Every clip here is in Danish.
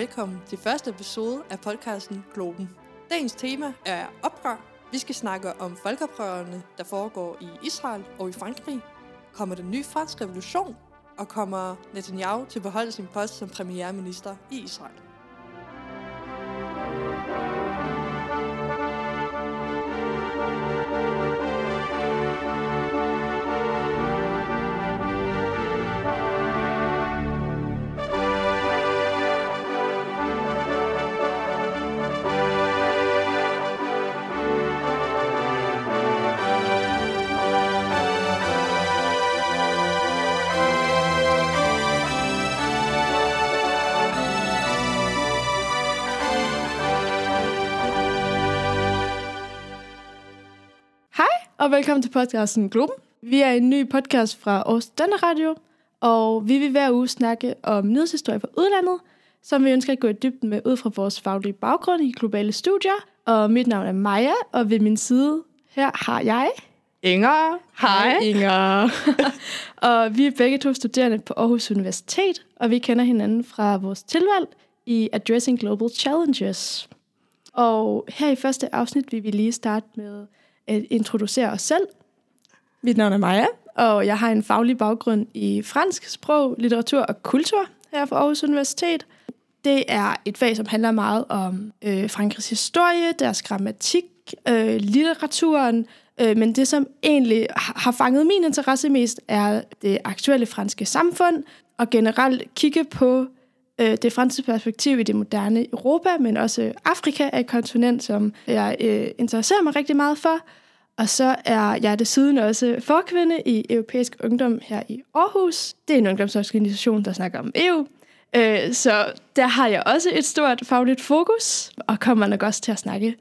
velkommen til første episode af podcasten Globen. Dagens tema er oprør. Vi skal snakke om folkeoprørene, der foregår i Israel og i Frankrig. Kommer den nye fransk revolution? Og kommer Netanyahu til at beholde sin post som premierminister i Israel? Og velkommen til podcasten Globen. Vi er en ny podcast fra Aarhus Studenterradio, Radio, og vi vil hver uge snakke om nyhedshistorie fra udlandet, som vi ønsker at gå i dybden med ud fra vores faglige baggrund i globale studier. Og mit navn er Maja, og ved min side her har jeg... Inger. Hej. Inger. og vi er begge to studerende på Aarhus Universitet, og vi kender hinanden fra vores tilvalg i Addressing Global Challenges. Og her i første afsnit vil vi lige starte med Øh, introducere os selv. Mit navn er Maja, og jeg har en faglig baggrund i fransk sprog, litteratur og kultur her fra Aarhus Universitet. Det er et fag, som handler meget om øh, Frankrigs historie, deres grammatik, øh, litteraturen, øh, men det, som egentlig har fanget min interesse mest, er det aktuelle franske samfund, og generelt kigge på øh, det franske perspektiv i det moderne Europa, men også Afrika er et kontinent, som jeg øh, interesserer mig rigtig meget for. Og så er jeg desuden også forkvinde i Europæisk Ungdom her i Aarhus. Det er en ungdomsorganisation, der snakker om EU. Øh, så der har jeg også et stort fagligt fokus, og kommer nok også til at snakke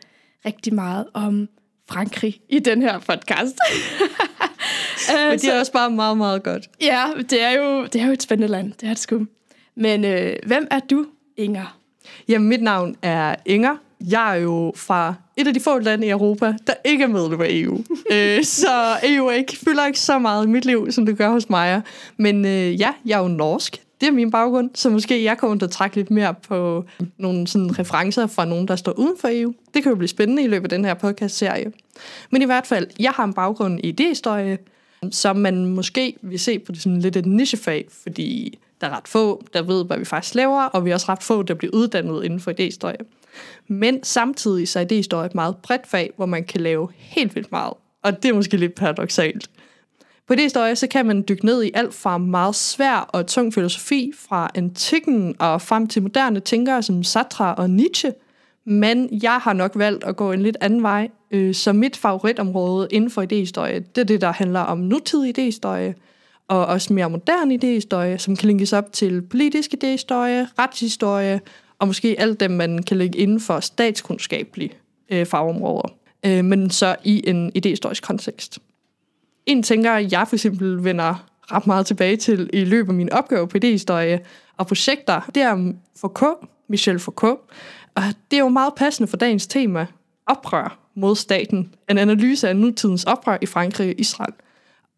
rigtig meget om Frankrig i den her podcast. Men det er også bare meget, meget godt. Ja, det er jo, det er jo et spændende land. Det er det sgu. Men øh, hvem er du, Inger? Jamen, mit navn er Inger. Jeg er jo fra et af de få lande i Europa, der ikke er medlem af EU. øh, så EU ikke, fylder ikke så meget i mit liv, som det gør hos mig. Men øh, ja, jeg er jo norsk. Det er min baggrund, så måske jeg kommer til at trække lidt mere på nogle sådan referencer fra nogen, der står uden for EU. Det kan jo blive spændende i løbet af den her podcast-serie. Men i hvert fald, jeg har en baggrund i idéhistorie, som man måske vil se på det sådan lidt et nichefag, fordi der er ret få, der ved, hvad vi faktisk laver, og vi er også ret få, der bliver uddannet inden for idéhistorie. Men samtidig så er idéhistorie et meget bredt fag, hvor man kan lave helt vildt meget. Og det er måske lidt paradoxalt. På det historie, så kan man dykke ned i alt fra meget svær og tung filosofi fra antikken og frem til moderne tænkere som Sartre og Nietzsche. Men jeg har nok valgt at gå en lidt anden vej. Øh, så mit favoritområde inden for idéhistorie, det er det, der handler om nutidig idéhistorie, og også mere moderne idéhistorie, som kan linkes op til politisk idéhistorie, retshistorie, og måske alt dem, man kan lægge inden for statskundskabelige øh, fagområder, øh, men så i en idehistorisk kontekst. En tænker, jeg for eksempel vender ret meget tilbage til i løbet af min opgave på idéhistorie og projekter, det er Foucault, Michel Foucault, og det er jo meget passende for dagens tema, oprør mod staten, en analyse af nutidens oprør i Frankrig og Israel –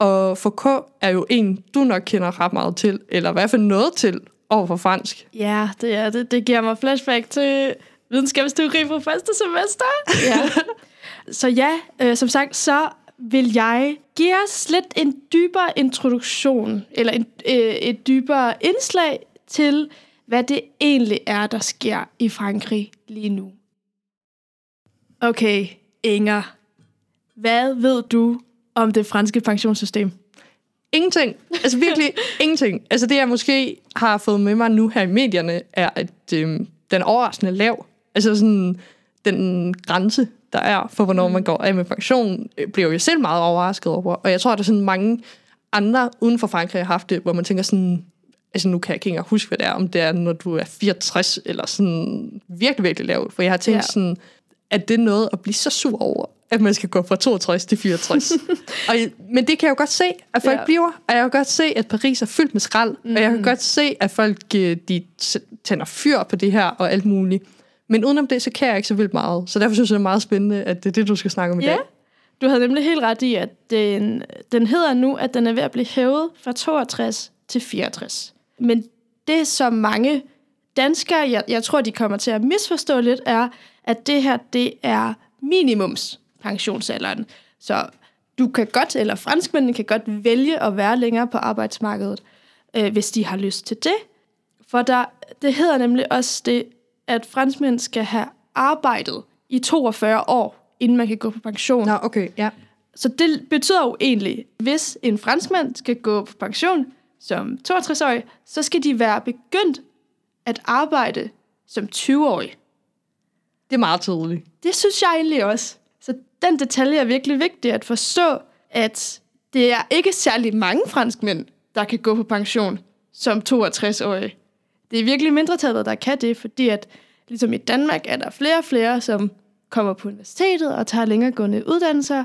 og Foucault er jo en, du nok kender ret meget til, eller i hvert fald noget til over for fransk. Ja, det er det. Det giver mig flashback til videnskabsteori fra første semester. Ja. så ja, øh, som sagt, så vil jeg give os lidt en dybere introduktion, eller en, øh, et dybere indslag til, hvad det egentlig er, der sker i Frankrig lige nu. Okay, Inger. Hvad ved du om det franske pensionssystem? Ingenting. Altså virkelig ingenting. Altså det, jeg måske har fået med mig nu her i medierne, er, at øh, den overraskende lav. Altså sådan den grænse, der er for, hvornår man går af med pension, øh, bliver jeg selv meget overrasket over. Og jeg tror, at der er sådan mange andre uden for Frankrig har haft det, hvor man tænker sådan, altså nu kan jeg ikke engang huske, hvad det er, om det er, når du er 64, eller sådan virkelig, virkelig lavt. For jeg har tænkt ja. sådan, at det er noget at blive så sur over, at man skal gå fra 62 til 64. og, men det kan jeg jo godt se, at folk ja. bliver. Og jeg kan godt se, at Paris er fyldt med skrald. Mm. Og jeg kan mm. godt se, at folk øh, de tænder fyr på det her og alt muligt. Men udenom det, så kan jeg ikke så vildt meget. Så derfor synes jeg, det er meget spændende, at det er det, du skal snakke om i ja. dag. Du havde nemlig helt ret i, at den, den hedder nu, at den er ved at blive hævet fra 62 til 64. Men det, som mange danskere, jeg, jeg tror, de kommer til at misforstå lidt, er, at det her, det er minimums pensionsalderen. Så du kan godt, eller franskmændene kan godt vælge at være længere på arbejdsmarkedet, øh, hvis de har lyst til det. For der, det hedder nemlig også det, at franskmænd skal have arbejdet i 42 år, inden man kan gå på pension. Nå, okay, ja. Så det betyder jo egentlig, hvis en franskmand skal gå på pension som 62-årig, så skal de være begyndt at arbejde som 20-årig. Det er meget tydeligt. Det synes jeg egentlig også. Den detalje er virkelig vigtig at forstå, at det er ikke særlig mange franskmænd, der kan gå på pension som 62-årige. Det er virkelig mindretallet, der kan det, fordi at ligesom i Danmark er der flere og flere, som kommer på universitetet og tager længeregående uddannelser,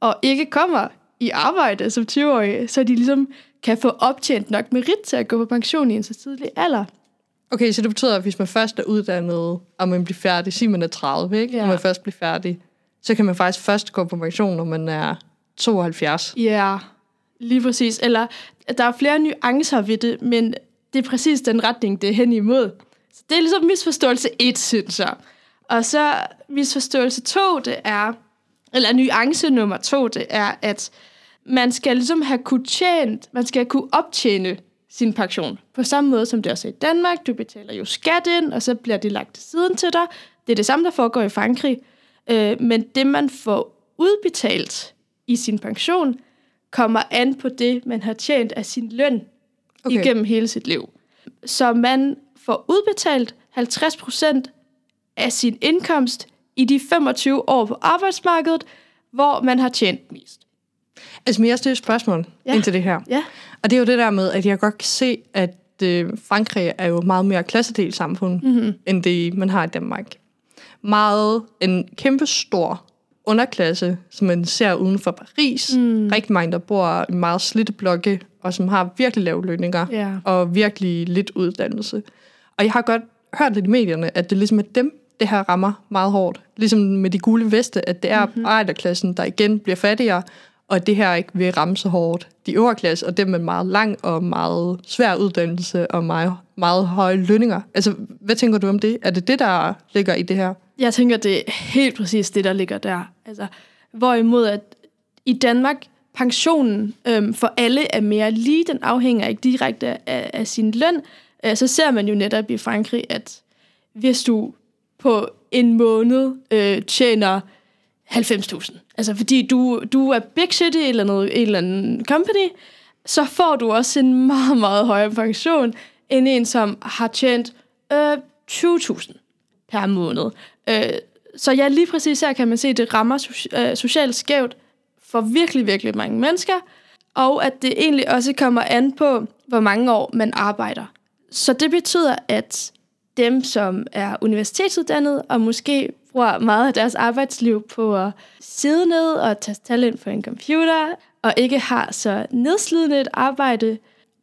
og ikke kommer i arbejde som 20-årige, så de ligesom kan få optjent nok merit til at gå på pension i en så tidlig alder. Okay, så det betyder, at hvis man først er uddannet, og man bliver færdig, sig man er 30, ikke? Ja. Når man først bliver færdig, så kan man faktisk først gå på pension, når man er 72. Ja, lige præcis. Eller der er flere nuancer ved det, men det er præcis den retning, det er hen imod. Så det er ligesom misforståelse 1, synes jeg. Og så misforståelse 2, det er, eller nuance nummer 2, det er, at man skal ligesom have kunne tjent, man skal kunne optjene sin pension. På samme måde som det også er i Danmark. Du betaler jo skat ind, og så bliver det lagt til siden til dig. Det er det samme, der foregår i Frankrig. Øh, men det, man får udbetalt i sin pension, kommer an på det, man har tjent af sin løn okay. Igennem hele sit liv. Så man får udbetalt 50% af sin indkomst i de 25 år på arbejdsmarkedet, hvor man har tjent mest. Altså, men jeg stiller spørgsmål ja. indtil det her. Ja, Og det er jo det der med, at jeg godt kan se, at øh, Frankrig er jo meget mere klassedelt samfund, mm-hmm. end det, man har i Danmark. Meget en kæmpe stor underklasse, som man ser uden for Paris. Mm. Rigtig mange, der bor i meget slitte blokke, og som har virkelig lave lønninger, Ja. og virkelig lidt uddannelse. Og jeg har godt hørt lidt i medierne, at det ligesom er dem, det her rammer meget hårdt. Ligesom med de gule veste, at det er mm-hmm. arbejderklassen, der igen bliver fattigere, og det her ikke vil ramme så hårdt de øvre klasse, og dem med meget lang og meget svær uddannelse og meget, meget høje lønninger. Altså, hvad tænker du om det? Er det det, der ligger i det her? Jeg tænker, det er helt præcis det, der ligger der. Altså, hvorimod at i Danmark, pensionen øhm, for alle er mere lige, den afhænger ikke direkte af, af sin løn, øh, så ser man jo netop i Frankrig, at hvis du på en måned øh, tjener 90.000, altså fordi du, du er big shit i et eller, andet, et eller andet company, så får du også en meget, meget højere pension, end en, som har tjent øh, 20.000 per måned. Øh, så ja, lige præcis her kan man se, at det rammer so- øh, socialt skævt for virkelig, virkelig mange mennesker, og at det egentlig også kommer an på, hvor mange år man arbejder. Så det betyder, at dem, som er universitetsuddannede og måske bruger meget af deres arbejdsliv på at sidde ned og tage tal ind på en computer, og ikke har så nedslidende et arbejde,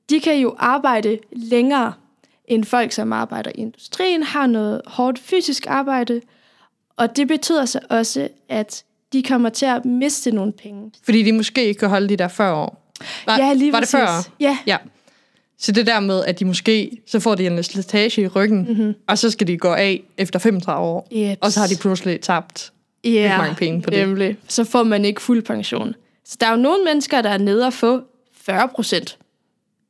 de kan jo arbejde længere end folk, som arbejder i industrien, har noget hårdt fysisk arbejde, og det betyder så også, at de kommer til at miste nogle penge. Fordi de måske ikke kan holde de der 40 år. Var, ja, lige var det før? Ja, Ja. Så det der med, at de måske, så får de en slitage i ryggen, mm-hmm. og så skal de gå af efter 35 år, Jeps. og så har de pludselig tabt ja, mange penge på det. Nemlig. Så får man ikke fuld pension. Så der er jo nogle mennesker, der er nede at få 40 procent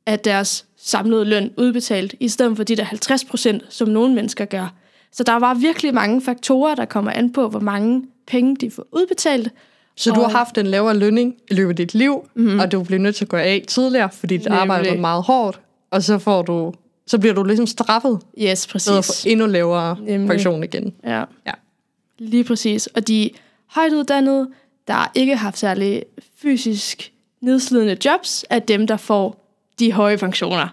af deres samlede løn udbetalt, i stedet for de der 50 procent, som nogle mennesker gør. Så der var virkelig mange faktorer, der kommer an på, hvor mange penge de får udbetalt. Så du har haft en lavere lønning i løbet af dit liv, mm-hmm. og du bliver nødt til at gå af tidligere, fordi dit arbejde var meget hårdt, og så får du så bliver du ligesom straffet Yes, ved at præcis. få endnu lavere Nemlig. pension igen. Ja. Ja. Lige præcis. Og de højt uddannede, der ikke har haft særlig fysisk nedslidende jobs, er dem, der får de høje pensioner.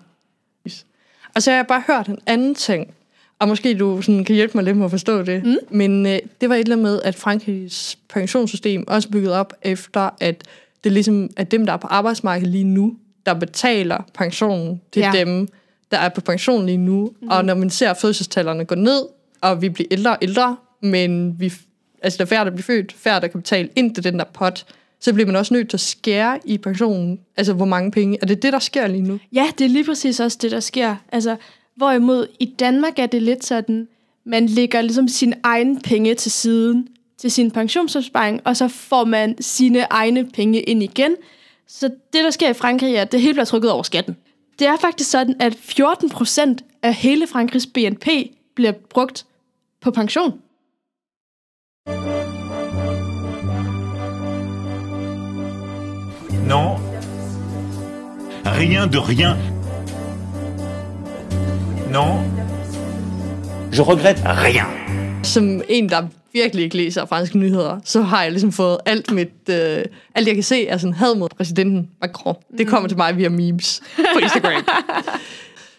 Og så har jeg bare hørt en anden ting, og måske du sådan kan hjælpe mig lidt med at forstå det, mm. men øh, det var et eller andet med, at Frankrigs pensionssystem også er bygget op efter, at det ligesom er dem, der er på arbejdsmarkedet lige nu, der betaler pensionen til Ja. ja. dem, der er på pension lige nu. Mm. Og når man ser fødselstallerne gå ned, og vi bliver ældre og ældre, men vi, altså der er færre, der bliver født, færre, der kan betale ind til den der pot, så bliver man også nødt til at skære i pensionen. Altså, hvor mange penge. Er det det, der sker lige nu? Ja, det er lige præcis også det, der sker. Altså, Hvorimod i Danmark er det lidt sådan, man lægger ligesom sin egen penge til siden til sin pensionsopsparing, og så får man sine egne penge ind igen. Så det, der sker i Frankrig, er, at det hele bliver trykket over skatten. Det er faktisk sådan, at 14 procent af hele Frankrigs BNP bliver brugt på pension. Non. Rien de rien. Non. Je regrette rien. Som en, der virkelig ikke læser franske nyheder, så har jeg ligesom fået alt mit, øh, alt jeg kan se er sådan had mod præsidenten Macron. Det kommer til mig via memes på Instagram.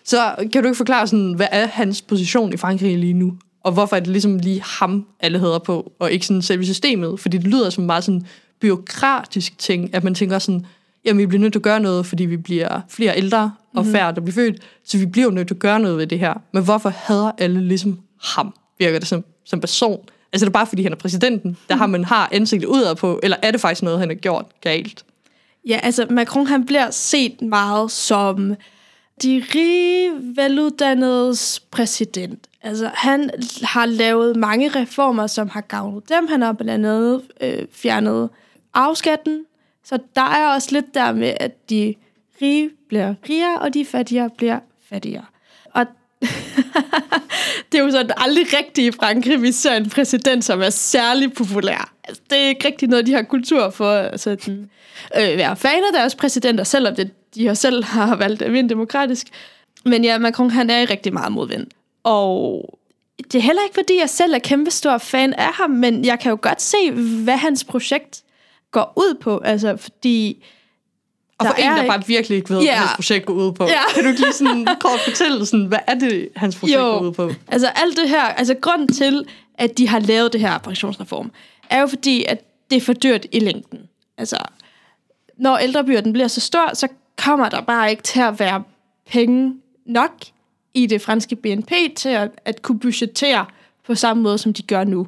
så kan du ikke forklare sådan, hvad er hans position i Frankrig lige nu? Og hvorfor er det ligesom lige ham, alle hedder på, og ikke sådan selve systemet? Fordi det lyder som meget sådan byråkratisk ting, at man tænker sådan, jamen vi bliver nødt til at gøre noget, fordi vi bliver flere ældre og Mhm. færre, der bliver født, så vi bliver jo nødt til at gøre noget ved det her. Men hvorfor hader alle ligesom ham, virker det som, som person? Altså er det bare fordi, han er præsidenten, der har man har ansigtet udad på, eller er det faktisk noget, han har gjort galt? Ja, altså Macron han bliver set meget som de rige, veluddannedes præsident. Altså han har lavet mange reformer, som har gavnet dem. Han har blandt andet øh, fjernet afskatten. Så der er også lidt der med, at de rige bliver rigere, og de fattigere bliver fattigere. Og det er jo sådan aldrig rigtigt i Frankrig, vi ser en præsident, som er særlig populær. Altså, det er ikke rigtig noget, de har kultur for at sådan, øh, være fan af deres præsidenter, selvom det, de har selv har valgt at vinde demokratisk. Men ja, Macron han er i rigtig meget modvind. Og det er heller ikke, fordi jeg selv er kæmpe stor fan af ham, men jeg kan jo godt se, hvad hans projekt går ud på. Altså, fordi Og for Der en, er der ikke- bare virkelig ikke ved, Ja. hvad hans projekt går ud på. Ja. Kan du ikke lige sådan kort fortælle, sådan, hvad er det, hans projekt Jo. går ud på? Altså alt det her, altså grunden til, at de har lavet det her pensionsreform, er jo fordi, at det er for dyrt i længden. Altså, når ældrebyrden bliver så stor, så kommer der bare ikke til at være penge nok i det franske BNP til at, at kunne budgettere på samme måde, som de gør nu.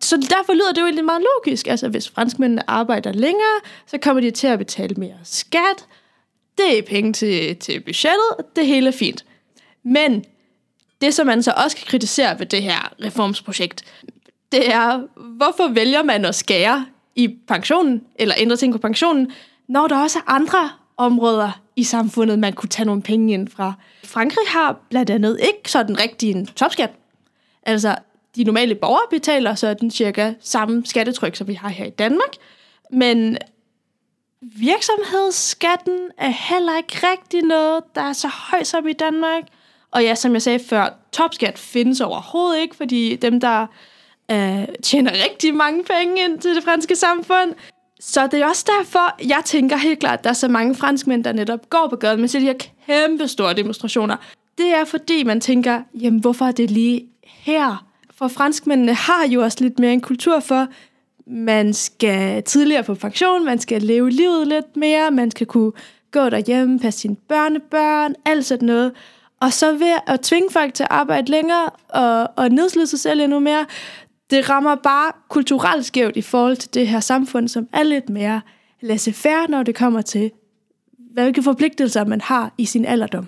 Så derfor lyder det jo egentlig meget logisk. Altså, hvis franskmændene arbejder længere, så kommer de til at betale mere skat. Det er penge til, til budgettet. Det hele er fint. Men det, som man så også kan kritisere ved det her reformsprojekt, det er, hvorfor vælger man at skære i pensionen, eller ændre ting på pensionen, når der også er andre områder i samfundet, man kunne tage nogle penge ind fra. Frankrig har blandt andet ikke sådan rigtig en topskat. Altså, de normale borgere betaler så den cirka samme skattetryk, som vi har her i Danmark. Men virksomhedsskatten er heller ikke rigtig noget, der er så høj som i Danmark. Og ja, som jeg sagde før, topskat findes overhovedet ikke, fordi dem, der øh, tjener rigtig mange penge ind til det franske samfund. Så det er også derfor, jeg tænker helt klart, at der er så mange franskmænd, der netop går på gaden, med ser de her kæmpe store demonstrationer. Det er fordi, man tænker, jamen hvorfor er det lige her? For franskmændene har jo også lidt mere en kultur for, man skal tidligere på pension, man skal leve livet lidt mere, man skal kunne gå derhjemme, passe sine børnebørn, alt sådan noget. Og så ved at tvinge folk til at arbejde længere og, og nedslide sig selv endnu mere, det rammer bare kulturelt skævt i forhold til det her samfund, som er lidt mere laissez-faire, når det kommer til, hvilke forpligtelser man har i sin alderdom.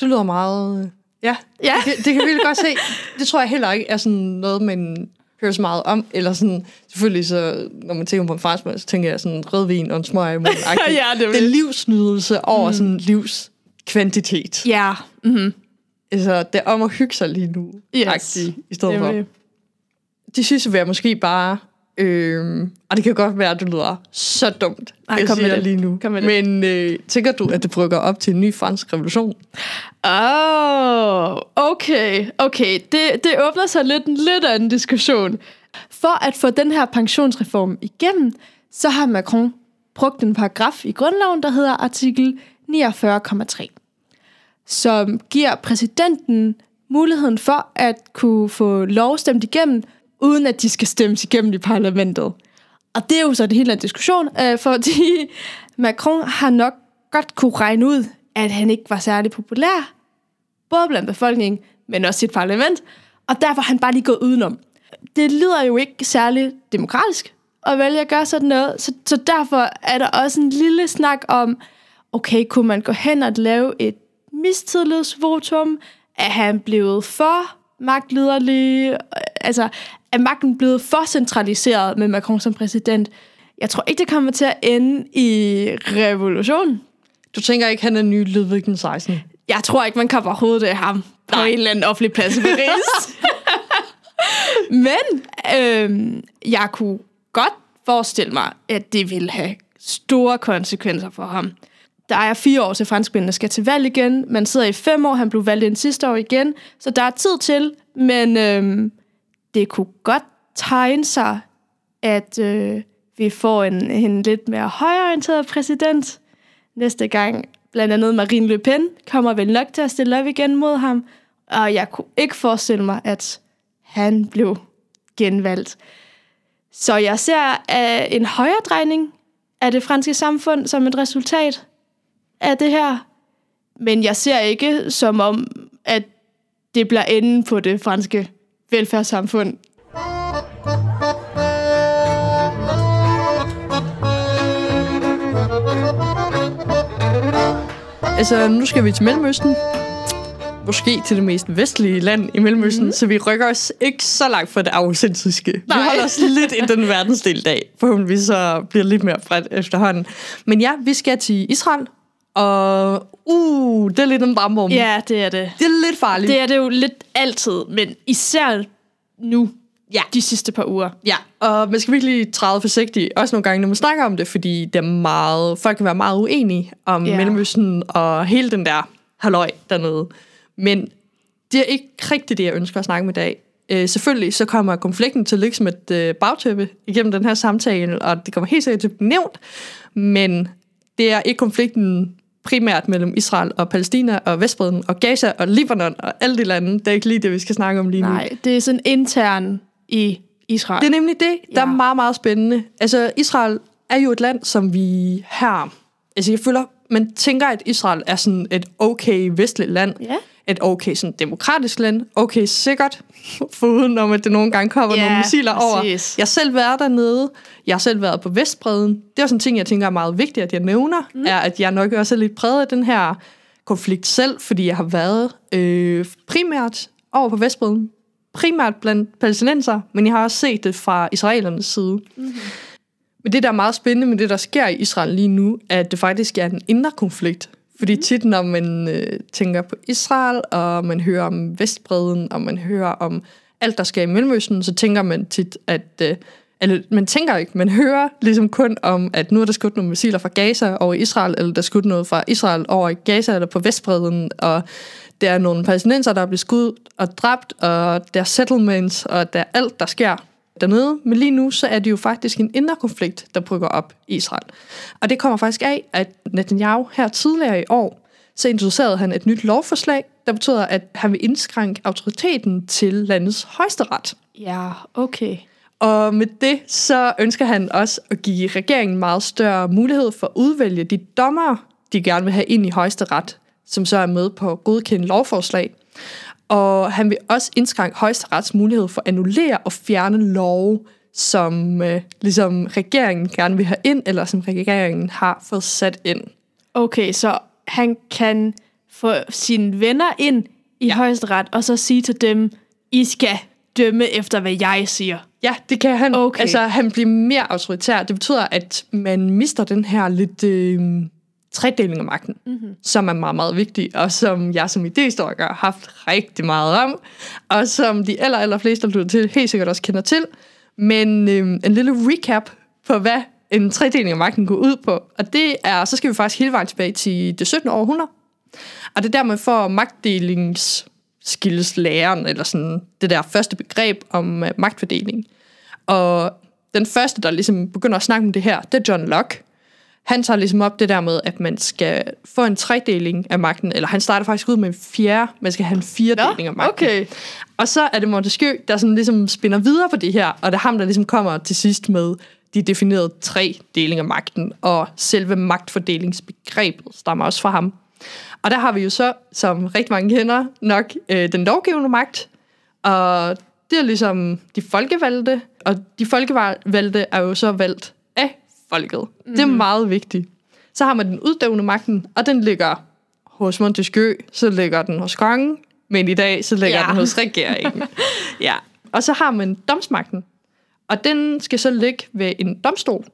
Det lyder meget... Ja, Ja. Det, det kan vi godt se. Det tror jeg heller ikke er sådan noget, man hører så meget om. Eller sådan, selvfølgelig så, når man tænker på en franskmand, så tænker jeg sådan rødvin og en smøg. Ja, det det er livsnydelse over mm. sådan livskvantitet. Ja, mm-hmm. Altså, det er om at hygge sig lige nu, Yes. agtigt, i stedet for. det, synes jeg jeg måske bare... Øh, og det kan godt være, at det lyder så dumt, Ej, jeg kom med det. lige nu. Kom med det. Men øh, tænker du, at det brygger op til en ny fransk revolution? Oh, okay, okay. Det, det åbner sig lidt en lidt anden diskussion. For at få den her pensionsreform igennem, så har Macron brugt en paragraf i grundloven, der hedder artikel 49,3, som giver præsidenten muligheden for at kunne få lov stemt igennem, uden at de skal stemmes igennem i parlamentet. Og det er jo så det hele anden diskussion, øh, fordi Macron har nok godt kunne regne ud, at han ikke var særlig populær, både blandt befolkningen, men også sit parlament, og derfor har han bare lige gået udenom. Det lyder jo ikke særlig demokratisk at vælge at gøre sådan noget, så, så derfor er der også en lille snak om, okay, kunne man gå hen og lave et mistillidsvotum? Er han blevet for magtliderlig? Altså, er magten blevet for centraliseret med Macron som præsident? Jeg tror ikke, det kommer til at ende i revolution. Du tænker ikke, han er ny Ludvig den 16? Jeg tror ikke, man kan overhovedet af ham på Nej. en eller anden offentlig plads i Paris. Men øhm, jeg kunne godt forestille mig, at det vil have store konsekvenser for ham. Der er fire år til franskmændene skal til valg igen. Man sidder i fem år, han blev valgt ind sidste år igen. Så der er tid til, men øh, det kunne godt tegne sig, at øh, vi får en, en lidt mere højorienteret præsident næste gang. Blandt andet Marine Le Pen kommer vel nok til at stille op igen mod ham. Og jeg kunne ikke forestille mig, at han blev genvalgt. Så jeg ser uh, en højredrejning af det franske samfund som et resultat af det her. Men jeg ser ikke som om, at det bliver enden på det franske velfærdssamfund. Altså, nu skal vi til Mellemøsten. Måske til det mest vestlige land i Mellemøsten, mm. så vi rykker os ikke så langt fra det autentiske. Vi holder os lidt i den verdensdel i dag. Forhåbentlig så bliver lidt mere bredt efterhånden. Men ja, vi skal til Israel, og uh, det er lidt en bramborm. Ja, det er det. Det er lidt farligt. Det er det jo lidt altid, men især nu, ja. de sidste par uger. Ja, og man skal virkelig træde forsigtigt, også nogle gange, når man snakker om det, fordi det er meget, folk kan være meget uenige om Ja. Mellemøsten og hele den der halløj dernede. Men det er ikke rigtigt det, jeg ønsker at snakke med i dag. Øh, selvfølgelig så kommer konflikten til at ligge som et øh, bagtæppe igennem den her samtale, og det kommer helt sikkert til at blive nævnt, men det er ikke konflikten primært mellem Israel og Palæstina og Vestbredden og Gaza og Libanon og alle de lande. Det er ikke lige det, vi skal snakke om lige nu. Nej, det er sådan intern i Israel. Det er nemlig det, der Ja. er meget, meget spændende. Altså, Israel er jo et land, som vi her... Altså, jeg føler, man tænker, at Israel er sådan et okay vestligt land. Ja. Et okay sådan demokratisk land. Okay sikkert, foruden om, at det nogle gange kommer Ja, nogle missiler over. præcis. Jeg har selv været dernede. Jeg har selv været på Vestbredden. Det er sådan en ting, jeg tænker er meget vigtigt, at jeg nævner, mm. er, at jeg nok også er lidt præget af den her konflikt selv, fordi jeg har været øh, primært over på Vestbredden, primært blandt palæstinenser, men jeg har også set det fra israelernes side. Mm-hmm. Men det, der er meget spændende med det, der sker i Israel lige nu, er, at det faktisk er en indre konflikt. Fordi tit, når man øh, tænker på Israel, og man hører om Vestbredden, og man hører om alt, der sker i Mellemøsten, så tænker man tit, at... Øh, eller man tænker ikke, man hører ligesom kun om, at nu er der skudt nogle missiler fra Gaza over Israel, eller der er skudt noget fra Israel over i Gaza eller på Vestbredden, og der er nogle palæstinenser, der er blevet skudt og dræbt, og der er settlements, og der er alt, der sker dernede. Men lige nu, så er det jo faktisk en indre konflikt, der brygger op i Israel. Og det kommer faktisk af, at Netanyahu her tidligere i år, så introducerede han et nyt lovforslag, der betyder, at han vil indskrænke autoriteten til landets højesteret. Ja, okay. Og med det, så ønsker han også at give regeringen meget større mulighed for at udvælge de dommere, de gerne vil have ind i højesteret, som så er med på at godkende lovforslag. Og han vil også indskrænke højesterets mulighed for at annullere og fjerne love, som øh, ligesom regeringen gerne vil have ind, eller som regeringen har fået sat ind. Okay, så han kan få sine venner ind i ja. Højesteret, og så sige til dem, I skal dømme efter, hvad jeg siger. Ja, det kan han. Okay. Altså, han bliver mere autoritær. Det betyder, at man mister den her lidt øh, tredeling af magten, mm-hmm. som er meget, meget vigtig, og som jeg som idéhistoriker har haft rigtig meget om, og som de aller, aller fleste, der lytter til, helt sikkert også kender til. Men øh, en lille recap på, hvad en tredeling af magten går ud på. Og det er, så skal vi faktisk hele vejen tilbage til det 17. århundrede. Og det er der, man får magtdelingsskillslæren, eller sådan det der første begreb om uh, magtfordeling. Og den første, der ligesom begynder at snakke om det her, det er John Locke. Han tager ligesom op det der med, at man skal få en tredeling af magten, eller han starter faktisk ud med en fjerde, man skal have en firedeling af magten. okay. Og så er det Montesquieu, der sådan ligesom spinner videre på det her, og det er ham, der ligesom kommer til sidst med de definerede tre delinger af magten, og selve magtfordelingsbegrebet stammer også fra ham. Og der har vi jo så, som rigtig mange kender, nok øh, den lovgivende magt, og det er ligesom de folkevalgte, og de folkevalgte er jo så valgt folket. Mm. Det er meget vigtigt. Så har man den uddøvende magten, og den ligger hos Montesquieu, så ligger den hos kongen, men i dag, så ligger Ja. den hos regeringen. ja. Og så har man domsmagten, og den skal så ligge ved en domstol,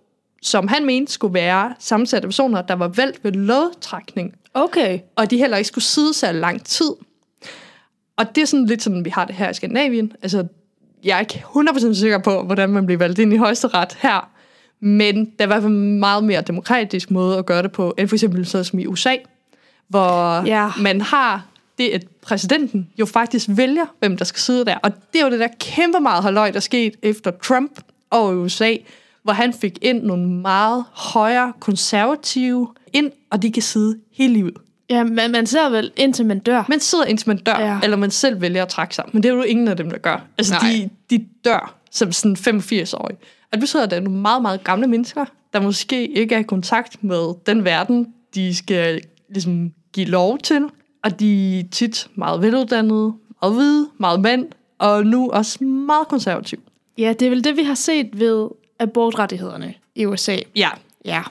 som han mente skulle være sammensat af personer, der var valgt ved lodtrækning, Okay. og de heller ikke skulle sidde så lang tid. Og det er sådan lidt sådan, vi har det her i Skandinavien. Altså, jeg er ikke 100% sikker på, hvordan man bliver valgt ind i højesteret her, men der er fald en meget mere demokratisk måde at gøre det på, end for eksempel så som i USA, hvor Ja. man har det, at præsidenten jo faktisk vælger, hvem der skal sidde der. Og det er jo det der kæmpe meget halvøj, der skete efter Trump og USA, hvor han fik ind nogle meget højere konservative ind, og de kan sidde hele livet. Ja, man, man ser vel indtil man dør. Man sidder indtil man dør, Ja. ja. eller man selv vælger at trække sig. Men det er jo ingen af dem, der gør. Altså, de, de dør som sådan 85-årige. Og det betyder, at der er nogle meget, meget gamle mennesker, der måske ikke er i kontakt med den verden, de skal ligesom give lov til. Og de er tit meget veluddannede, meget hvide, meget mænd, og nu også meget konservative. Ja, det er vel det, vi har set ved abortrettighederne i USA. Ja, Ja.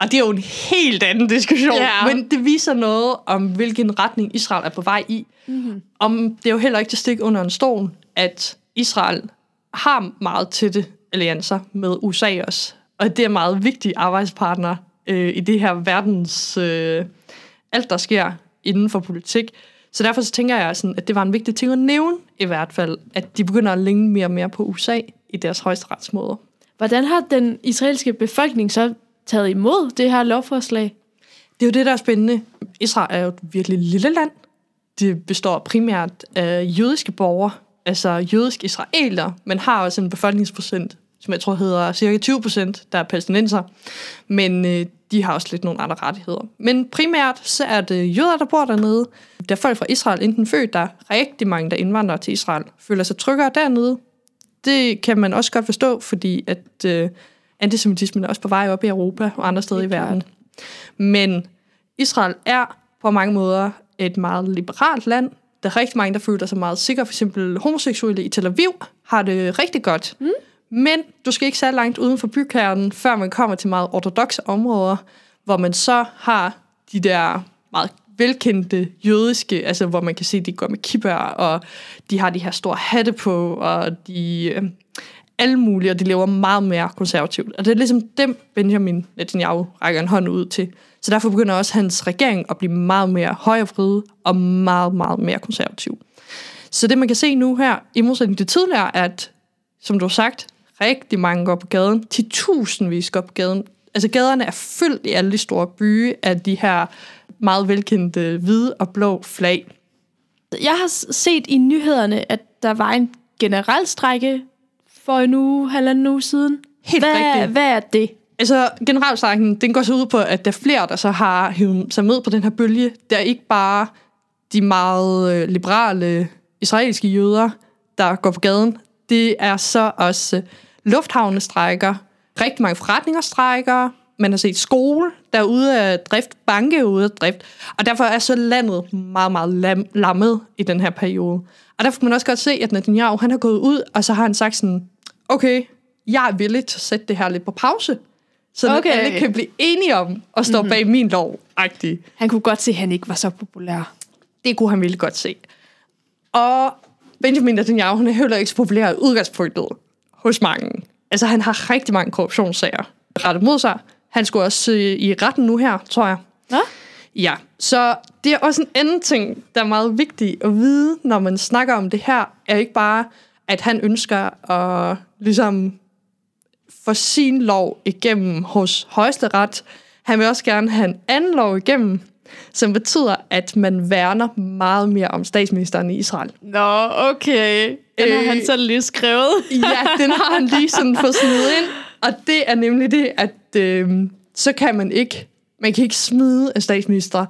Og det er jo en helt anden diskussion, Ja. men det viser noget om, hvilken retning Israel er på vej i. Mm-hmm. Om det er jo heller ikke til stik under en stol, at Israel har meget tætte alliancer med USA også. Og det er meget vigtige arbejdspartnere øh, i det her verdens... Øh, alt, der sker inden for politik. Så derfor så tænker jeg, sådan, at det var en vigtig ting at nævne i hvert fald, at de begynder at ligne mere og mere på USA i deres højesteretsmåder. Hvordan har den israelske befolkning så taget imod det her lovforslag? Det er jo det, der er spændende. Israel er jo et virkelig lille land. Det består primært af jødiske borgere, altså jødiske israeler, men har også en befolkningsprocent, som jeg tror hedder cirka 20 procent, der er palæstinenser. Men øh, de har også lidt nogle andre rettigheder. Men primært så er det jøder, der bor dernede. Der er folk fra Israel enten født, der er rigtig mange, der indvandrer til Israel, føler sig tryggere dernede. Det kan man også godt forstå, fordi at øh, antisemitismen er også på vej op i Europa og andre steder i verden. Men Israel er på mange måder et meget liberalt land. Der er rigtig mange, der føler sig meget sikre. For eksempel homoseksuelle i Tel Aviv har det rigtig godt. Mm. Men du skal ikke så langt uden for bykernen, før man kommer til meget ortodoxe områder, hvor man så har de der meget velkendte jødiske, altså hvor man kan se, at de går med kibber, og de har de her store hatte på, og de øh, alle mulige, og de lever meget mere konservativt. Og det er ligesom dem, Benjamin Netanyahu rækker en hånd ud til. Så derfor begynder også hans regering at blive meget mere højrevride og meget, meget mere konservativ. Så det, man kan se nu her, i modsætning til tidligere, er, at, som du har sagt, rigtig mange går på gaden. 10.000vis går på gaden. Altså gaderne er fyldt i alle de store byer af de her meget velkendte hvide og blå flag. Jeg har set i nyhederne, at der var en generel strække for en uge, halvanden uge siden. Helt hvad, rigtigt. Hvad er det? Altså, generalstrækken, den går så ud på, at der er flere, der så har hivet sig med på den her bølge. Der er ikke bare de meget øh, liberale israelske jøder, der går på gaden. Det er så også lufthavne strækker, rigtig mange forretninger strækker, man har set skole, der er ude af drift, banke er ude af drift, og derfor er så landet meget, meget lam, lammet i den her periode. Og derfor kan man også godt se, at Netanyahu, han har gået ud, og så har han sagt sådan, okay, jeg er villig til at sætte det her lidt på pause, så. Okay. alle kan blive enige om at stå mm-hmm. bag min lov -agtig. Han kunne godt se, at han ikke var så populær. Det kunne han virkelig godt se. Og Benjamin Netanyahu, han er heller ikke så populær i udgangspunktet hos mange. Altså, han har rigtig mange korruptionssager rettet mod sig. Han skulle også øh, i retten nu her, tror jeg. Nå? Ja, så det er også en anden ting, der er meget vigtig at vide, når man snakker om det her, er ikke bare, at han ønsker at ligesom få sin lov igennem hos højesteret. Han vil også gerne have en anden lov igennem, som betyder, at man værner meget mere om statsministeren i Israel. Nå, okay. Den har Øh. han så lige skrevet. Ja, den har han lige sådan fået smidt ind. Og det er nemlig det, at øh, så kan man ikke, man kan ikke smide en statsminister.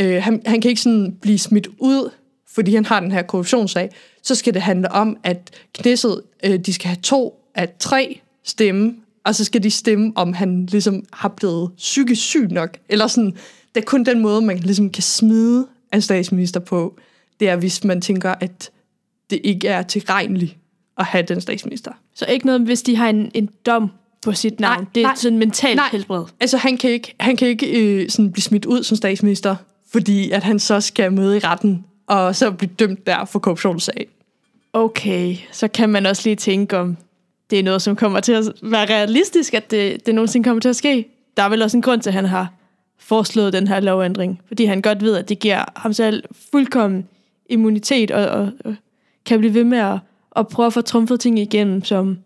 Øh, han, han kan ikke sådan blive smidt ud, fordi han har den her korruptionssag. Så skal det handle om, at Knesset, øh, de skal have to af tre stemme, og så skal de stemme, om han ligesom har blevet psykisk syg nok. Eller sådan, det er kun den måde, man ligesom kan smide en statsminister på. Det er, hvis man tænker, at det ikke er tilregneligt at have den statsminister. Så ikke noget, hvis de har en, en dom på sit navn. Nej, det er nej. sådan mentalt Nej. helbred. Altså, han kan ikke, han kan ikke øh, sådan blive smidt ud som statsminister, fordi at han så skal møde i retten, og så blive dømt der for korruptionssag. Okay, så kan man også lige tænke om, det er noget, som kommer til at være realistisk, at det, det nogensinde kommer til at ske. Der er vel også en grund til, at han har foreslået den her lovændring, fordi han godt ved, at det giver ham selv fuldkommen immunitet, og, og, og kan blive ved med at, at prøve at få trumfet ting igennem, som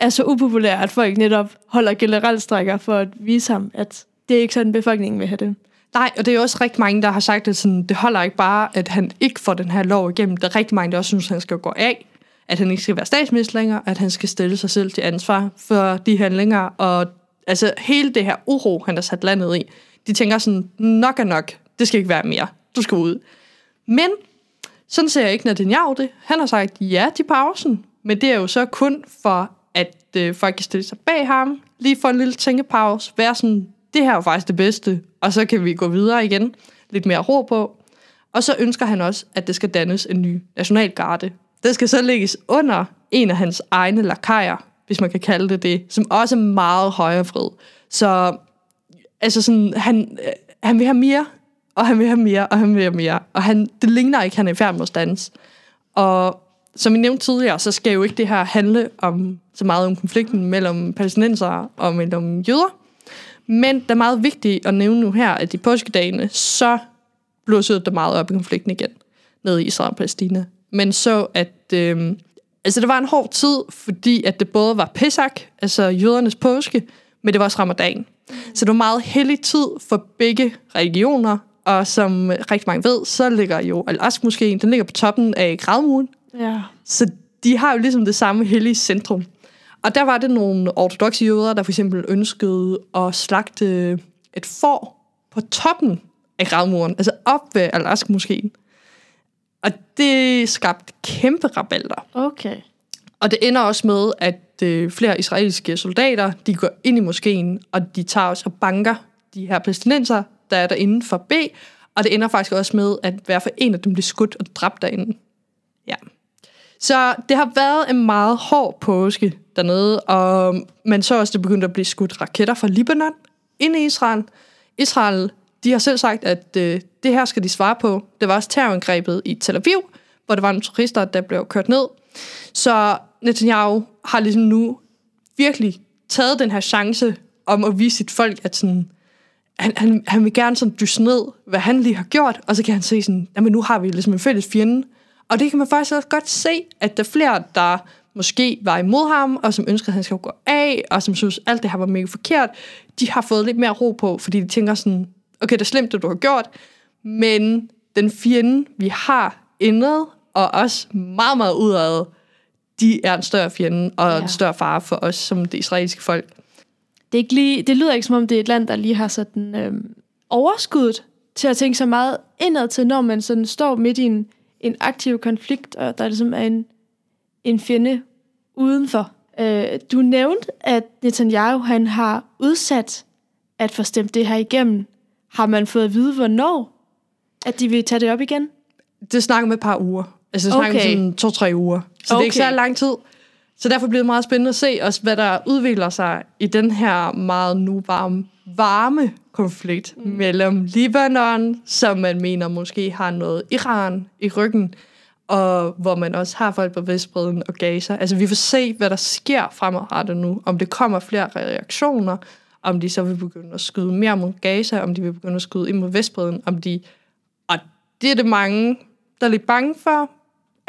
er så upopulære, at folk netop holder generalstrækker for at vise ham, at det er ikke sådan, befolkningen vil have det. Nej, og det er også rigtig mange, der har sagt, at sådan, det holder ikke bare, at han ikke får den her lov igennem. Der er rigtig mange, der også synes, at han skal gå af, at han ikke skal være statsminister længere, at han skal stille sig selv til ansvar for de handlinger, og altså hele det her uro, han har sat landet i, de tænker sådan, nok er nok, det skal ikke være mere, du skal ud. Men sådan ser jeg ikke Netanyahu det. Han har sagt ja til pausen, men det er jo så kun for, at øh, folk kan stille sig bag ham, lige få en lille tænkepause, være sådan, det her er jo faktisk det bedste, og så kan vi gå videre igen, lidt mere ro på. Og så ønsker han også, at det skal dannes en ny nationalgarde. Det skal så lægges under en af hans egne lakajer, hvis man kan kalde det det, som også er meget højrefred. Så altså sådan, han, øh, han vil have mere, og han vil have mere, og han vil have mere. Og han, det ligner ikke, at han er i færd med at stands. Og som I nævnte tidligere, så skal jo ikke det her handle om så meget om konflikten mellem palæstinenser og mellem jøder. Men det er meget vigtigt at nævne nu her, at i påskedagene, så blussede der meget op i konflikten igen, nede i Israel og Palæstina. Men så, at øh, altså det var en hård tid, fordi at det både var Pesach, altså jødernes påske, men det var også ramadan. Så det var meget hellig tid for begge religioner, og som rigtig mange ved, så ligger jo Al-Aqsa-moskeen, den ligger på toppen af gradmuren, Ja. så de har jo ligesom det samme hellige centrum. Og der var det nogle ortodoxe jøder, der for eksempel ønskede at slagte et får på toppen af gravmuren, altså op ved al moskeen Og det skabte kæmpe rabalder. Okay. Og det ender også med, at øh, flere israelske soldater, de går ind i moskeen, og de tager også og banker de her palæstinenser, der er derinde for B, og det ender faktisk også med, at hver for en af dem bliver skudt og dræbt derinde. Ja. Så det har været en meget hård påske dernede, og man så også, det begyndte at blive skudt raketter fra Libanon ind i Israel. Israel, de har selv sagt, at øh, det her skal de svare på. Det var også terrorangrebet i Tel Aviv, hvor der var nogle turister, der blev kørt ned. Så Netanyahu har ligesom nu virkelig taget den her chance om at vise sit folk, at sådan, han, han, han vil gerne sådan dyse ned, hvad han lige har gjort, og så kan han se sådan, jamen nu har vi ligesom en fælles fjende. Og det kan man faktisk også godt se, at der er flere, der måske var imod ham, og som ønskede, at han skulle gå af, og som synes, alt det her var mega forkert, de har fået lidt mere ro på, fordi de tænker sådan, okay, det er slemt, det du har gjort, men den fjende, vi har indad, og også meget, meget udad, de er en større fjende, og ja. En større fare for os som det israelske folk. Det, er ikke lige, det lyder ikke som om, det er et land, der lige har sådan øhm, overskuddet til at tænke så meget indad til, når man sådan står midt i en, en aktiv konflikt, og der ligesom er en, en fjende udenfor. Øh, du nævnte, at Netanyahu han har udsat at få stemt det her igennem. Har man fået at vide, hvornår at de vil tage det op igen? Det snakker med et par uger. Altså, det snakker okay. sådan to-tre uger. Så okay. det er ikke så lang tid. Så derfor bliver det meget spændende at se også, hvad der udvikler sig i den her meget nu varme, varme konflikt mm. mellem Libanon, som man mener måske har noget Iran i ryggen, og hvor man også har folk på Vestbreden og Gaza. Altså vi får se, hvad der sker fremadrettet nu. Om det kommer flere reaktioner, om de så vil begynde at skyde mere mod Gaza, om de vil begynde at skyde ind mod Vestbreden, om de... Og det er det mange, der er lidt bange for,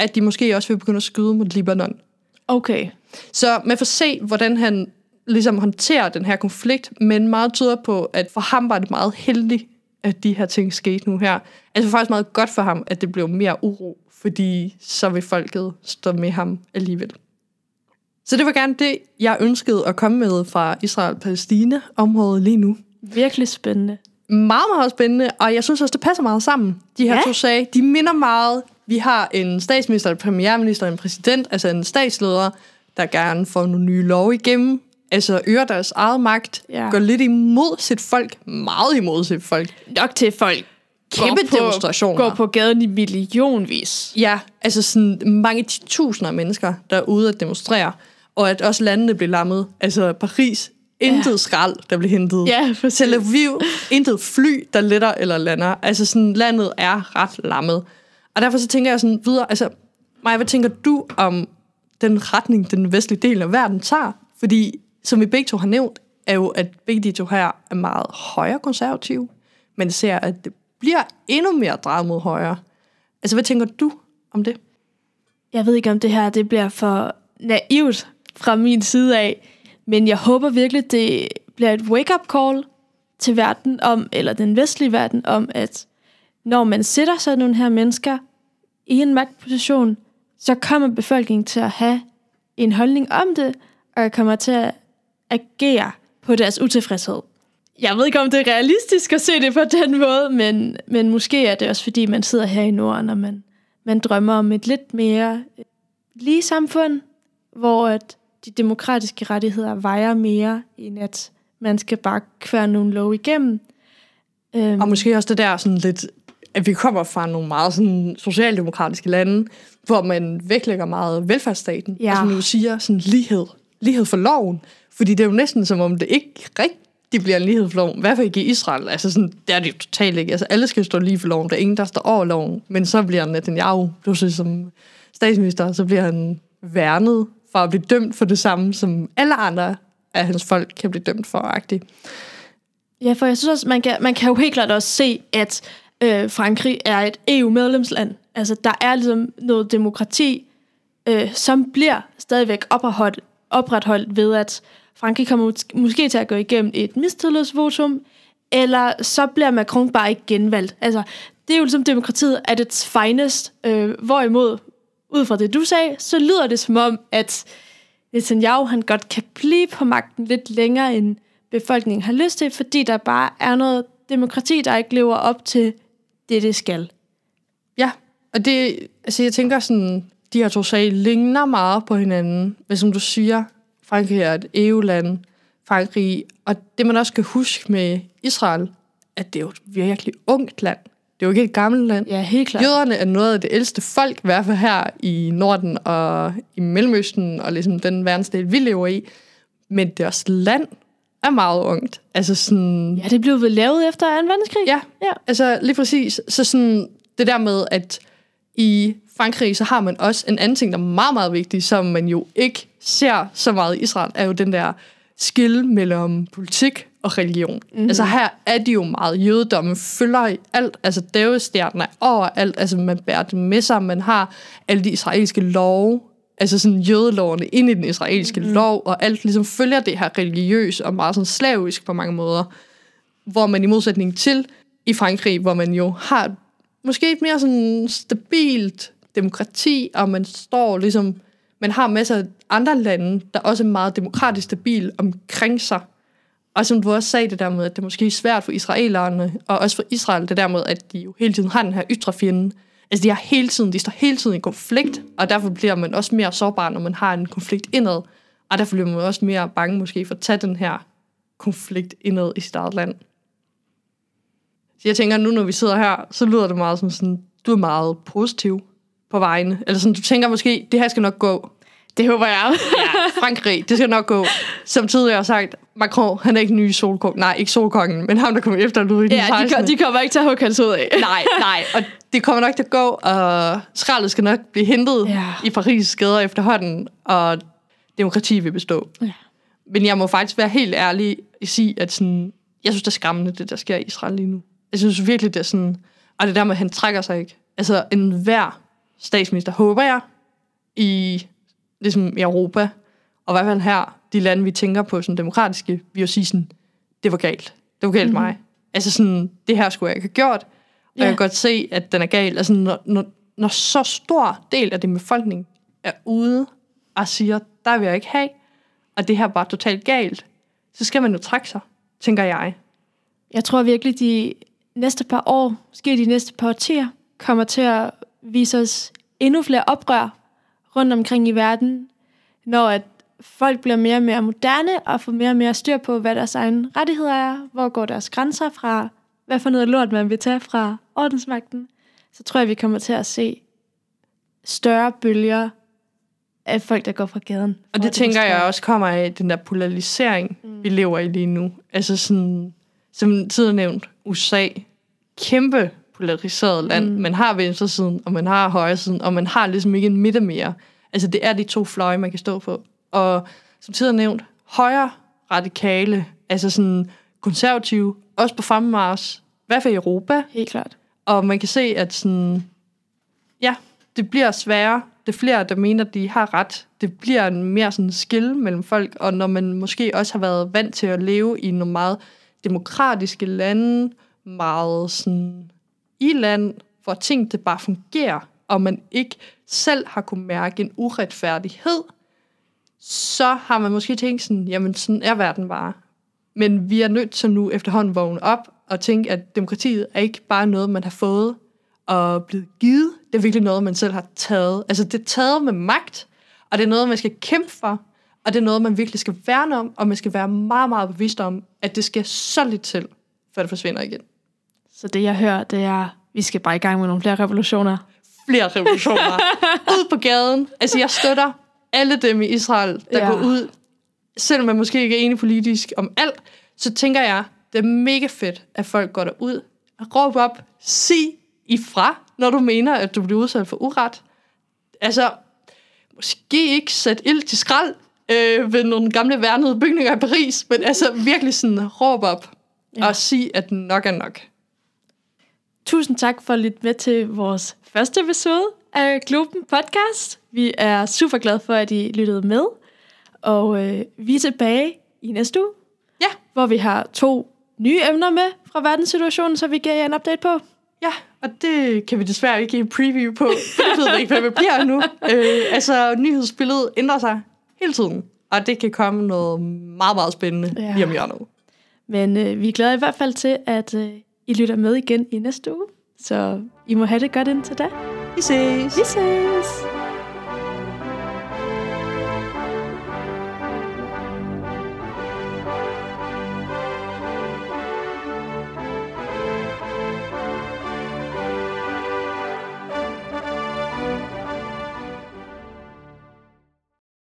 at de måske også vil begynde at skyde mod Libanon. Okay. Så man får se, hvordan han ligesom håndterer den her konflikt, men meget tyder på, at for ham var det meget heldigt, at de her ting skete nu her. Altså faktisk meget godt for ham, at det blev mere uro, fordi så vil folket stå med ham alligevel. Så det var gerne det, jeg ønskede at komme med fra Israel-Palæstina-området lige nu. Virkelig spændende. Meget, meget spændende, og jeg synes også, det passer meget sammen. De her Ja. to sager, de minder meget. Vi har en statsminister, en premierminister, en præsident, altså en statsleder, der gerne får nogle nye love igennem, altså øger deres eget magt, Ja. går lidt imod sit folk, meget imod sit folk. Nok til folk Kæmpe går på, demonstrationer. Går på gaden i millionvis. Ja, altså sådan mange tusinder af mennesker, der er ude at demonstrere, og at også landene bliver lammet. Altså Paris intet ja. skrald, der bliver hentet. Ja, for Tel Aviv, intet fly, der letter eller lander. Altså sådan, landet er ret lammet. Og derfor så tænker jeg sådan videre, altså, Maja, hvad tænker du om den retning, den vestlige del af verden tager? Fordi, som vi begge to har nævnt, er jo, at begge de to her er meget højre konservative, men ser, at det bliver endnu mere drejet mod højre. Altså, hvad tænker du om det? Jeg ved ikke, om det her det bliver for naivt fra min side af, men jeg håber virkelig, det bliver et wake-up call til verden om, eller den vestlige verden om, at når man sætter sådan nogle her mennesker i en magtposition, så kommer befolkningen til at have en holdning om det, og kommer til at agere på deres utilfredshed. Jeg ved ikke, om det er realistisk at se det på den måde, men, men måske er det også, fordi man sidder her i Norden, og man, man drømmer om et lidt mere lige samfund, hvor at de demokratiske rettigheder vejer mere, end at man skal bare kvære nogle lov igennem. Øhm, Og måske også det der sådan lidt, at vi kommer fra nogle meget sådan socialdemokratiske lande, hvor man vægtlægger meget velfærdsstaten. Ja. Og som du siger, sådan lighed. Lighed for loven. Fordi det er jo næsten som om det ikke rigtig bliver en lighed for loven. I hvert fald ikke i Israel. Altså sådan, det er det jo totalt ikke. Altså alle skal stå lige for loven. Der er ingen, der står over loven. Men så bliver Netanyahu, pludselig som statsminister, så bliver han værnet for at blive dømt for det samme, som alle andre af hans folk kan blive dømt for. -agtigt. Ja, for jeg synes også, man kan, man kan jo helt klart også se, at øh, Frankrig er et EU-medlemsland. Altså, der er ligesom noget demokrati, øh, som bliver stadigvæk opretholdt, opretholdt ved, at Frankrig kommer mås- måske til at gå igennem et mistillidsvotum, eller så bliver Macron bare ikke genvalgt. Altså, det er jo ligesom demokratiet at its finest. Øh, hvorimod, ud fra det du sagde, så lyder det som om, at Netanyahu han godt kan blive på magten lidt længere, end befolkningen har lyst til, fordi der bare er noget demokrati, der ikke lever op til det, det skal. Ja, og det, altså jeg tænker sådan, de her to sager ligner meget på hinanden. Men som du siger, Frankrig er et EU-land, Frankrig, og det man også skal huske med Israel, at det er jo et virkelig ungt land. Det er jo ikke et gammelt land. Ja, helt klart. Jøderne er noget af det ældste folk, i hvert fald her i Norden og i Mellemøsten, og ligesom den verdensdel, vi lever i. Men deres land er meget ungt. Altså sådan, Ja, det blev vel lavet efter 2. verdenskrig? Ja, Ja. altså lige præcis. Så sådan det der med, at i Frankrig, så har man også en anden ting, der er meget, meget vigtig, som man jo ikke ser så meget i Israel, er jo den der skille mellem politik og religion. Mm-hmm. Altså her er de jo meget jødedomme, følger i alt, altså dævestjerner er overalt, altså man bærer det med sig, man har alle de israelske love, altså sådan jødelovene ind i den israelske mm. lov, og alt ligesom følger det her religiøs og meget sådan slavisk på mange måder hvor man i modsætning til i Frankrig, hvor man jo har måske et mere sådan stabilt demokrati, og man står ligesom, man har masser af andre lande, der også er meget demokratisk stabil omkring sig. Og som du også sagde det der med, at det måske er svært for israelerne, og også for Israel, det der med, at de jo hele tiden har den her ytre fjende. Altså de, har hele tiden, de står hele tiden i konflikt, og derfor bliver man også mere sårbar, når man har en konflikt indad. Og derfor bliver man også mere bange måske for at tage den her konflikt indad i sit eget land. Så jeg tænker, nu når vi sidder her, så lyder det meget som sådan, du er meget positiv på vegne. Eller sådan, du tænker måske, det her skal nok gå. Det håber jeg. Ja, Frankrig, det skal nok gå. Som tidligere har sagt, Macron, han er ikke den nye solkongen. Nej, ikke solkongen, men ham, der kommer efter Louis ja, de, 16. ko- de kommer ikke til at hugge hans hoved af. Nej, nej, og det kommer nok til at gå, og skraldet skal nok blive hentet Ja. i Paris gader efterhånden, og demokrati vil bestå. Ja. Men jeg må faktisk være helt ærlig og sige, at sådan, jeg synes, det er skræmmende, det der sker i Israel lige nu. Jeg synes virkelig, det er sådan... Og det der med, at han trækker sig ikke. Altså, en hver statsminister, håber jeg, i, ligesom i Europa, og i hvert fald her, de lande, vi tænker på, sådan demokratiske, vi jo sige sådan, det var galt. Det var galt mm-hmm. mig. Altså sådan, det her skulle jeg ikke have gjort. Og Ja. jeg kan godt se, at den er gal. Altså, når, når, når så stor del af din befolkning er ude og siger, der vil jeg ikke have, og det her er bare totalt galt, så skal man jo trække sig, tænker jeg. Jeg tror virkelig, de næste par år, måske de næste par årtier, kommer til at vise os endnu flere oprør rundt omkring i verden, når at folk bliver mere og mere moderne og får mere og mere styr på, hvad deres egne rettigheder er, hvor går deres grænser fra, hvad for noget lort man vil tage fra ordensmagten, så tror jeg, vi kommer til at se større bølger af folk, der går fra gaden. Og det tænker jeg også kommer af den der polarisering, mm. vi lever i lige nu. Altså sådan, som tidligere nævnt, USA, kæmpe polariseret land. Mm. Man har venstresiden, og man har højresiden, og man har ligesom ikke en midte mere. Altså det er de to fløje, man kan stå på. Og som tidligere nævnt, højre radikale, altså sådan konservative, også på fremmars, i hvert fald i Europa, Helt klart. og man kan se, at sådan, ja, det bliver sværere. Det er flere, der mener, at de har ret. Det bliver en mere sådan skil mellem folk, og når man måske også har været vant til at leve i nogle meget demokratiske lande, meget sådan i land, hvor ting det bare fungerer, og man ikke selv har kunne mærke en uretfærdighed, så har man måske tænkt sådan, jamen sådan er verden bare. Men vi er nødt til nu efterhånden vågne op og tænke, at demokratiet er ikke bare noget, man har fået og blevet givet. Det er virkelig noget, man selv har taget. Altså det er taget med magt, og det er noget, man skal kæmpe for, og det er noget, man virkelig skal værne om, og man skal være meget, meget bevidst om, at det skal så lidt til, før det forsvinder igen. Så det, jeg hører, det er, vi skal bare i gang med nogle flere revolutioner. Flere revolutioner. ud på gaden. Altså jeg støtter alle dem i Israel, der Ja. går ud, selvom man måske ikke er enig politisk om alt, så tænker jeg, det er mega fedt, at folk går derud, råb op, sig ifra, når du mener, at du bliver udsat for uret. Altså, måske ikke sætte ild til skrald øh, ved nogle gamle værnede bygninger i Paris, men altså virkelig sådan råb op Ja. ja. og sig, at nok er nok. Tusind tak for at lytte med til vores første episode af Globen Podcast. Vi er super glade for, at I lyttede med. Og øh, vi er tilbage i næste uge, Ja, hvor vi har to nye emner med fra verdenssituationen, så vi giver jer en update på. Ja, og det kan vi desværre ikke give en preview på, for jeg ved ikke, hvad det bliver nu. Øh, altså, nyhedsbilledet ændrer sig hele tiden, og det kan komme noget meget, meget spændende Ja. lige om hjørnet. Men øh, vi er glade i hvert fald til, at øh, I lytter med igen i næste uge. Så I må have det godt indtil da. Vi ses! Vi ses!